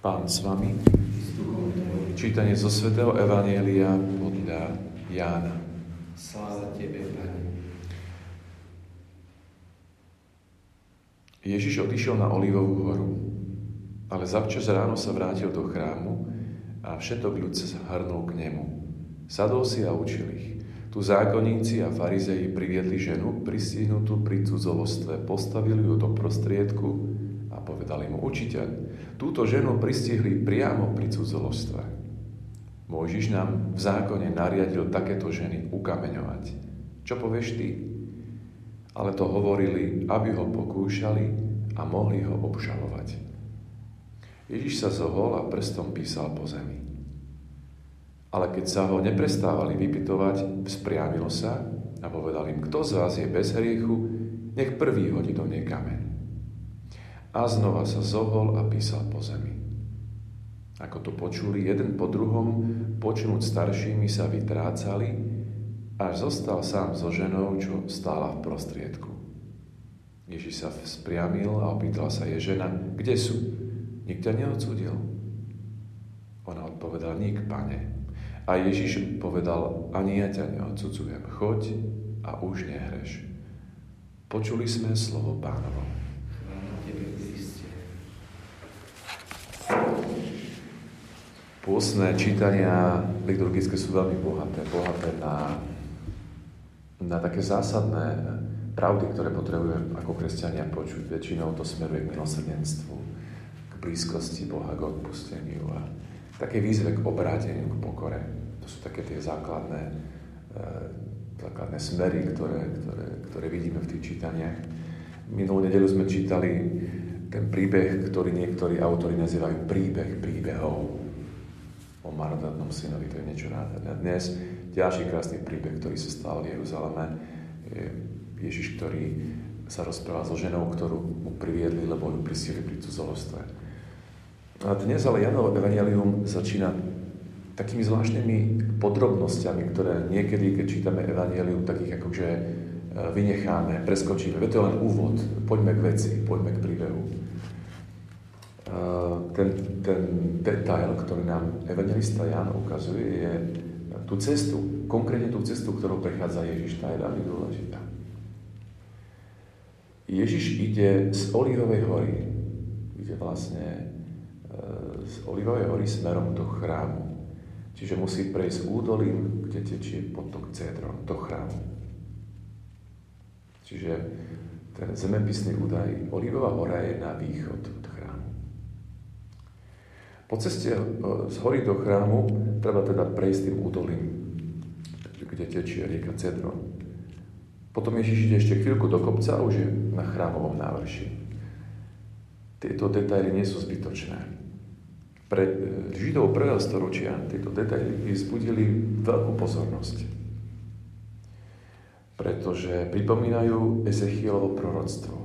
Pán s vami. Čítanie zo svätého Evanielia podľa Jána. Sláva Tebe, Pane. Ježiš odišiel na Olivovú horu, ale zavčas ráno sa vrátil do chrámu a všetok ľud sa zhrnul k nemu. Sadol si a učil ich. Tu zákonníci a farizeji priviedli ženu pristihnutú pri cudzolostve, postavili ju do prostriedku povedali mu, učiteľ, túto ženu pristihli priamo pri cudzolostve. Mojžiš nám v zákone nariadil takéto ženy ukameňovať. Čo povieš ty? Ale to hovorili, aby ho pokúšali a mohli ho obžalovať. Ježiš sa zohol a prstom písal po zemi. Ale keď sa ho neprestávali vypitovať, vzpriamil sa a povedal im, kto z vás je bez hriechu, nech prvý hodí do nej kameň a znova sa zohol a písal po zemi. Ako to počuli, jeden po druhom, počnúť staršími sa vytrácali, až zostal sám so ženou, čo stála v prostriedku. Ježiš sa spriamil a opýtal sa je žena, kde sú? Nik ťa neodsudil? Ona odpovedala, nik, pane. A Ježiš povedal, ani ja ťa neodsudzujem, choď a už nehreš. Počuli sme slovo pánovo. Pôsne čítania liturgické sú veľmi bohaté, bohaté na, na také zásadné pravdy, ktoré potrebujeme ako kresťania počuť. Väčšinou to smeruje k milosrdenstvu, k blízkosti Boha, k odpusteniu a také výzve k obráteniu, k pokore. To sú také tie základné, e, základné smery, ktoré, ktoré, ktoré vidíme v tých čítaniach. Minulú nedelu sme čítali ten príbeh, ktorý niektorí autori nazývajú príbeh príbehov o marnotratnom synovi, to je niečo nádherné. Dnes ďalší krásny príbeh, ktorý sa stal v Jeruzaleme, je Ježiš, ktorý sa rozprával so ženou, ktorú mu priviedli, lebo ju prisili pri cudzolostve. A dnes ale Janovo Evangelium začína takými zvláštnymi podrobnosťami, ktoré niekedy, keď čítame Evangelium, takých akože e, vynecháme, preskočíme. Veď to je len úvod. Poďme k veci, poďme k príbehu ten, ten detail, ktorý nám evangelista Jan ukazuje, je tú cestu, konkrétne tú cestu, ktorou prechádza Ježiš, tá je veľmi dôležitá. Ježiš ide z Olivovej hory, ide vlastne e, z Olivovej hory smerom do chrámu. Čiže musí prejsť údolím, kde tečie potok Cedron, do chrámu. Čiže ten zemepisný údaj, Olivová hora je na východ po ceste e, z hory do chrámu treba teda prejsť tým údolím, kde tečie rieka Cedron. Potom Ježiš ide ešte chvíľku do kopca a už je na chrámovom návrši. Tieto detaily nie sú zbytočné. Pre e, Židov prvého storočia tieto detaily vzbudili veľkú pozornosť. Pretože pripomínajú Ezechielovo proroctvo.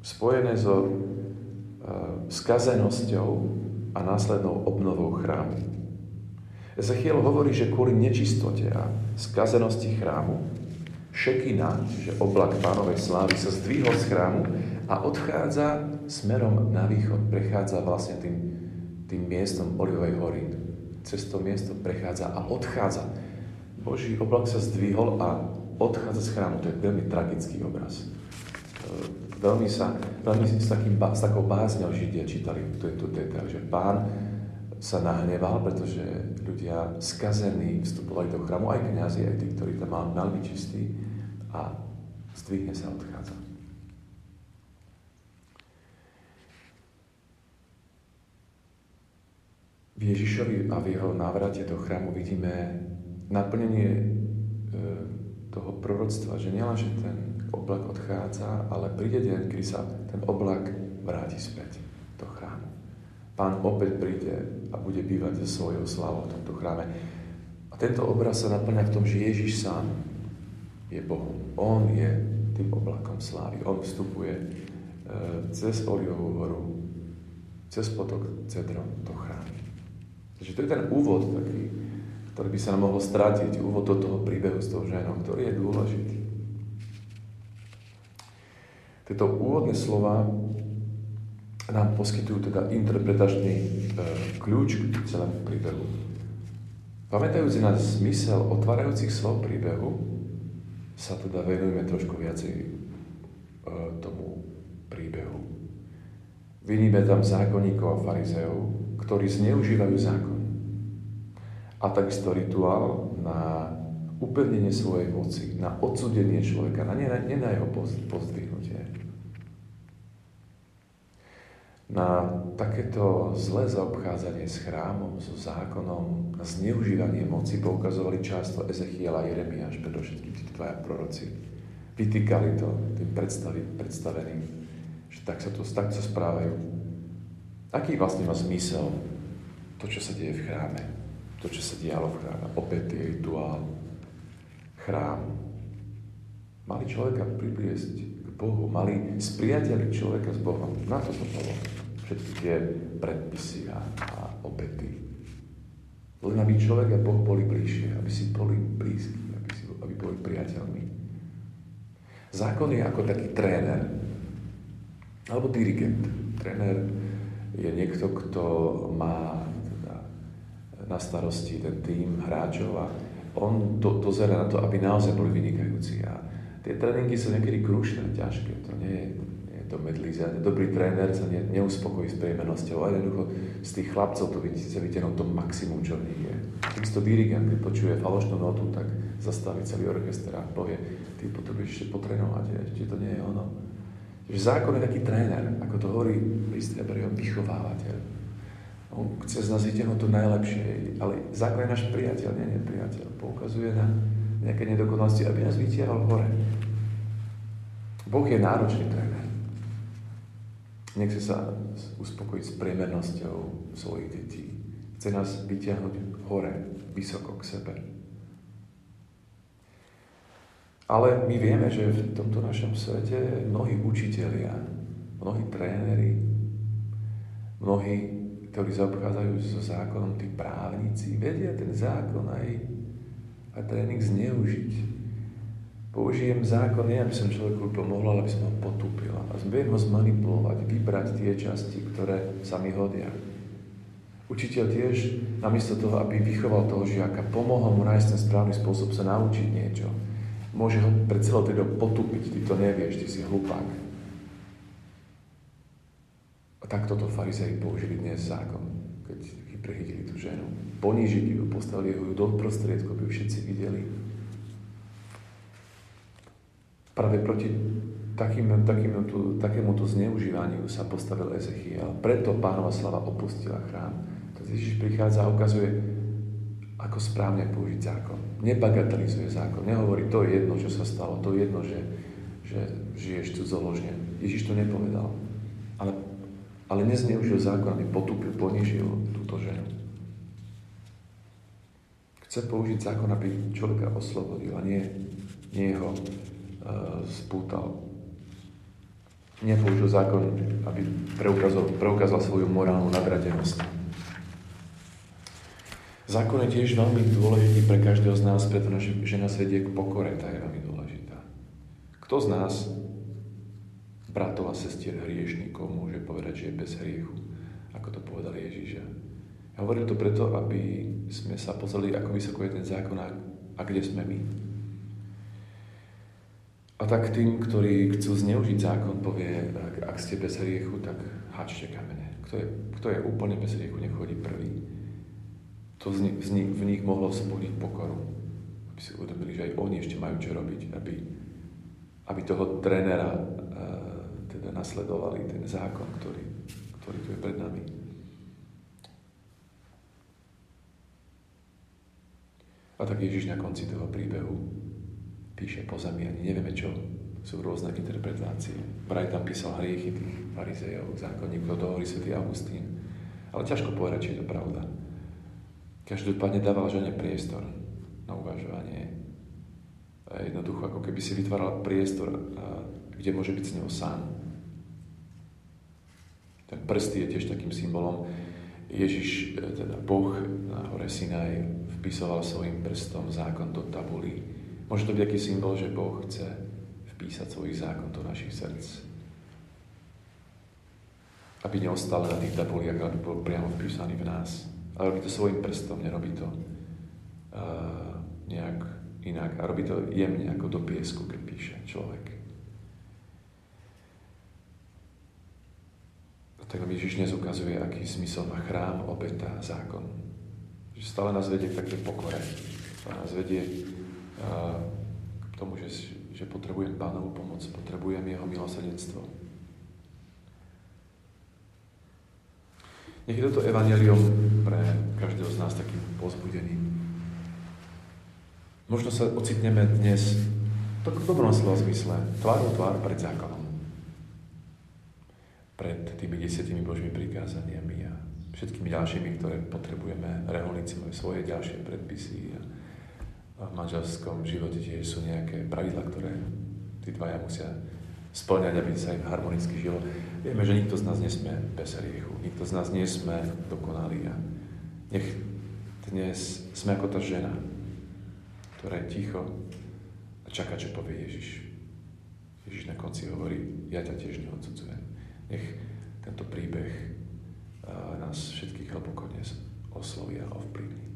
Spojené so uh, skazenosťou a následnou obnovou chrámu. Ezechiel hovorí, že kvôli nečistote a skazenosti chrámu Šekina, čiže oblak pánovej slávy, sa zdvihol z chrámu a odchádza smerom na východ, prechádza vlastne tým, tým miestom Olivovej hory. Cez to miesto prechádza a odchádza. Boží oblak sa zdvihol a odchádza z chrámu. To je veľmi tragický obraz veľmi, sa, veľmi s, takým, s takou bázňou Židia čítali tento detail, že pán sa nahneval, pretože ľudia skazení vstupovali do chrámu, aj kniazy, aj tí, ktorí tam mali, mali čistí a zdvihne sa odchádza. V Ježišovi a v jeho návrate do chrámu vidíme naplnenie e, toho proroctva, že nielen, ten oblak odchádza, ale príde deň, kedy sa ten oblak vráti späť do chrámu. Pán opäť príde a bude bývať so svojou slávou v tomto chráme. A tento obraz sa naplňa v tom, že Ježiš sám je Bohom. On je tým oblakom slávy. On vstupuje e, cez Olivovú horu, cez potok Cedron do chrámu. Takže to je ten úvod taký, ktorý by sa nám mohol strátiť, úvod do toho príbehu s tou ženou, ktorý je dôležitý. Tieto úvodné slova nám poskytujú teda interpretačný e, kľúč k celému príbehu. Pamätajúci na zmysel otvárajúcich slov príbehu, sa teda venujeme trošku viacej e, tomu príbehu. Vyníme tam zákonníkov a farizeov, ktorí zneužívajú zákon. A takisto rituál na upevnenie svojej moci, na odsudenie človeka, na, nie, nie na jeho pozdvihnutie. Na takéto zlé zaobchádzanie s chrámom, so zákonom, na zneužívanie moci poukazovali často Ezechiel a Jeremiáš, predovšetkým tí dvaja proroci. Vytýkali to tým predstaveným, že tak sa to tak sa správajú. Aký vlastne má zmysel to, čo sa deje v chráme? To, čo sa dialo v chráme? Opäť je rituál, chrám. Mali človeka pribliesť k Bohu, mali spriateliť človeka s Bohom. Na to to bolo. Všetky tie predpisy a, a obety. Len aby človek a Boh boli bližšie, aby si boli blízki, aby, si, aby boli priateľmi. Zákon je ako taký tréner, alebo dirigent. Tréner je niekto, kto má teda na starosti ten tým hráčov a on do, dozera na to, aby naozaj boli vynikajúci. A tie tréningy sú niekedy krušné, ťažké, to nie je, nie je to medlíza. Dobrý tréner sa ne, neuspokojí s priemenosťou, ale jednoducho z tých chlapcov to chce vytiahnuť to maximum, čo v nich je. Takisto dirigent, keď počuje falošnú notu, tak zastaví celý orchester a povie, ty potrebuješ ešte potrénovať, či to nie je ono. Že zákon je taký tréner, ako to hovorí list Hebrejom, vychovávateľ. On chce z nás vytiahnuť to najlepšie, ale zákon je náš priateľ, nie nepriateľ. Poukazuje na nejaké nedokonalosti, aby nás vytiahol hore. Boh je náročný tréner. Nechce sa uspokojiť s priemernosťou svojich detí. Chce nás vytiahnuť hore, vysoko k sebe. Ale my vieme, že v tomto našom svete mnohí učitelia, mnohí tréneri, mnohí ktorí zaobchádzajú so zákonom, tí právnici, vedia ten zákon aj, aj tréning zneužiť. Použijem zákon nie, aby som človeku pomohol, ale aby som ho potúpil. A viem ho zmanipulovať, vybrať tie časti, ktoré sa mi hodia. Učiteľ tiež, namiesto toho, aby vychoval toho žiaka, pomohol mu nájsť ten správny spôsob sa naučiť niečo, môže ho pre celou potúpiť. Ty to nevieš, ty si hlupák takto to farizei použili dnes zákon, keď prechytili tú ženu. Ponížili ju, postavili ju do prostriedku, aby ju všetci videli. Práve proti takým, takým, tu, takémuto zneužívaniu sa postavil Ezechiel. Preto pánova slava opustila chrám. To Ježiš prichádza a ukazuje, ako správne použiť zákon. Nebagatelizuje zákon. Nehovorí, to je jedno, čo sa stalo, to je jedno, že, že žiješ cudzoložne. Ježiš to nepovedal. Ale ale nezneužil zákon, aby potúpil, ponížil túto ženu. Chce použiť zákon, aby človeka oslobodil a nie, nie ho uh, spútal. Nepoužil zákon, aby preukázal, preukázal svoju morálnu nadradenosť. Zákon je tiež veľmi dôležitý pre každého z nás, pretože žena svedie k pokore, tá je veľmi dôležitá. Kto z nás bratov a sestier hriešníkov môže povedať, že je bez hriechu, ako to povedal Ježiš. Ja hovorím to preto, aby sme sa pozreli, ako vysoko je ten zákon a, a kde sme my. A tak tým, ktorí chcú zneužiť zákon, povie, ak, ak ste bez hriechu, tak hačte kamene. Kto je, kto je úplne bez hriechu, nech chodí prvý. To z, z, v nich mohlo vzbudiť pokoru. Aby si uvedomili, že aj oni ešte majú čo robiť, aby, aby toho trénera teda nasledovali ten zákon, ktorý, ktorý tu je pred nami. A tak Ježiš na konci toho príbehu píše po zemi, ani nevieme čo, sú rôzne interpretácie. Vraj tam písal hriechy tých farizejov, zákonníkov, to hovorí svätý Augustín. Ale ťažko povedať, či je to pravda. Každopádne dával žene priestor na uvažovanie. A jednoducho, ako keby si vytváral priestor, kde môže byť s ňou sám. Ten prst je tiež takým symbolom. Ježiš, e, teda Boh na hore Sinaj vpisoval svojim prstom zákon do tabulí. Môže to byť taký symbol, že Boh chce vpísať svoj zákon do našich srdc. aby neostal na tých tabulíach, aby bol priamo vpísaný v nás. Ale robí to svojim prstom, nerobí to uh, nejak inak. A robí to jemne ako do piesku, keď píše človek. A tak nám Ježiš dnes ukazuje, aký zmysel má chrám, obeta, zákon. Že stále nás vedie k takej pokore. Stále nás vedie uh, k tomu, že, že potrebujem pánovú pomoc, potrebujem jeho milosrdenstvo. Nech je toto evanelium pre každého z nás takým pozbudením. Možno sa ocitneme dnes v dobrom slova zmysle, tvár o tvár pred zákonom. Pred tými desiatimi Božími prikázaniami a všetkými ďalšími, ktoré potrebujeme. Reholníci majú svoje ďalšie predpisy a v manželskom živote tiež sú nejaké pravidla, ktoré tí dvaja musia splňať, aby sa im harmonicky žilo. Vieme, že nikto z nás nesme bez hriechu, nikto z nás nie sme dokonalí a nech dnes sme ako tá žena, ktorá je ticho a čaká, čo povie Ježiš. Ježiš na konci hovorí, ja ťa tiež neodsudzujem. Nech tento príbeh nás všetkých hlboko dnes osloví a ovplyvní.